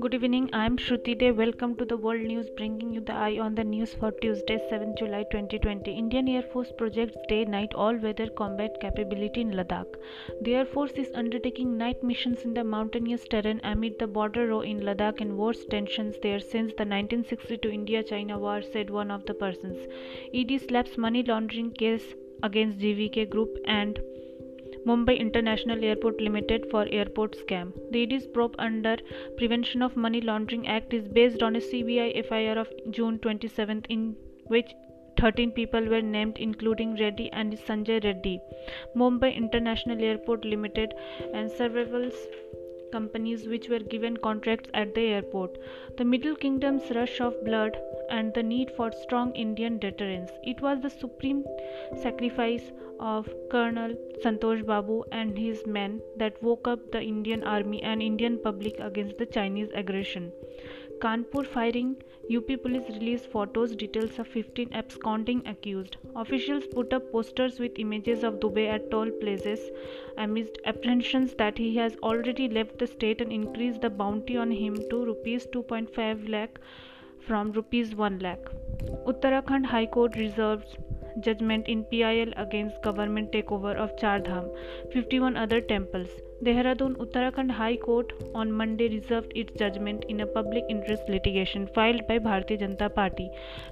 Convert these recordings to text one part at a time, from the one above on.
Good evening, I am Shruti Day. Welcome to the World News, bringing you the eye on the news for Tuesday, 7 July 2020. Indian Air Force projects day night all weather combat capability in Ladakh. The Air Force is undertaking night missions in the mountainous terrain amid the border row in Ladakh and worst tensions there since the 1962 India China war, said one of the persons. ED slaps money laundering case against GVK Group and Mumbai International Airport Limited for airport scam. The ED's probe under Prevention of Money Laundering Act is based on a CBI FIR of June 27 in which 13 people were named including Reddy and Sanjay Reddy. Mumbai International Airport Limited and several companies which were given contracts at the airport. The Middle Kingdom's rush of blood and the need for strong Indian deterrence. It was the supreme sacrifice of Colonel Santosh Babu and his men that woke up the Indian army and Indian public against the Chinese aggression. Kanpur firing UP police released photos details of 15 absconding accused. Officials put up posters with images of Dubey at toll places amidst apprehensions that he has already left the state and increased the bounty on him to rupees 2.5 lakh from rupees 1 lakh. Uttarakhand High Court reserves judgement in P I L against government take over of Char Dham fifty one other temples Dehradun Uttarakhand high court on Monday reserve its judgement in a public interest litigation filed by Bharatiya Janata Party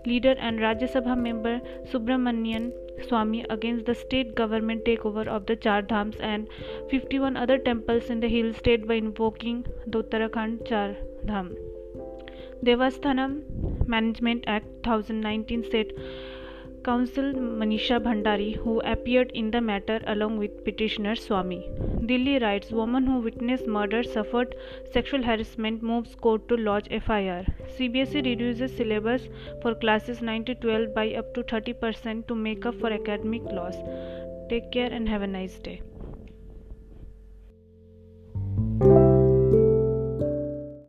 leader and Rajya Sabha member Subramanian Swamy against the state government take over of the Char Dhams and fifty one other temples in the hill state by invoking the Uttarakhand Char Dham Devasthanam management act thousand nineteen set counsel Manisha Bhandari, who appeared in the matter along with petitioner Swami. Delhi riots Woman who witnessed murder suffered sexual harassment moves court to lodge FIR. CBSE reduces syllabus for classes 9 to 12 by up to 30% to make up for academic loss. Take care and have a nice day.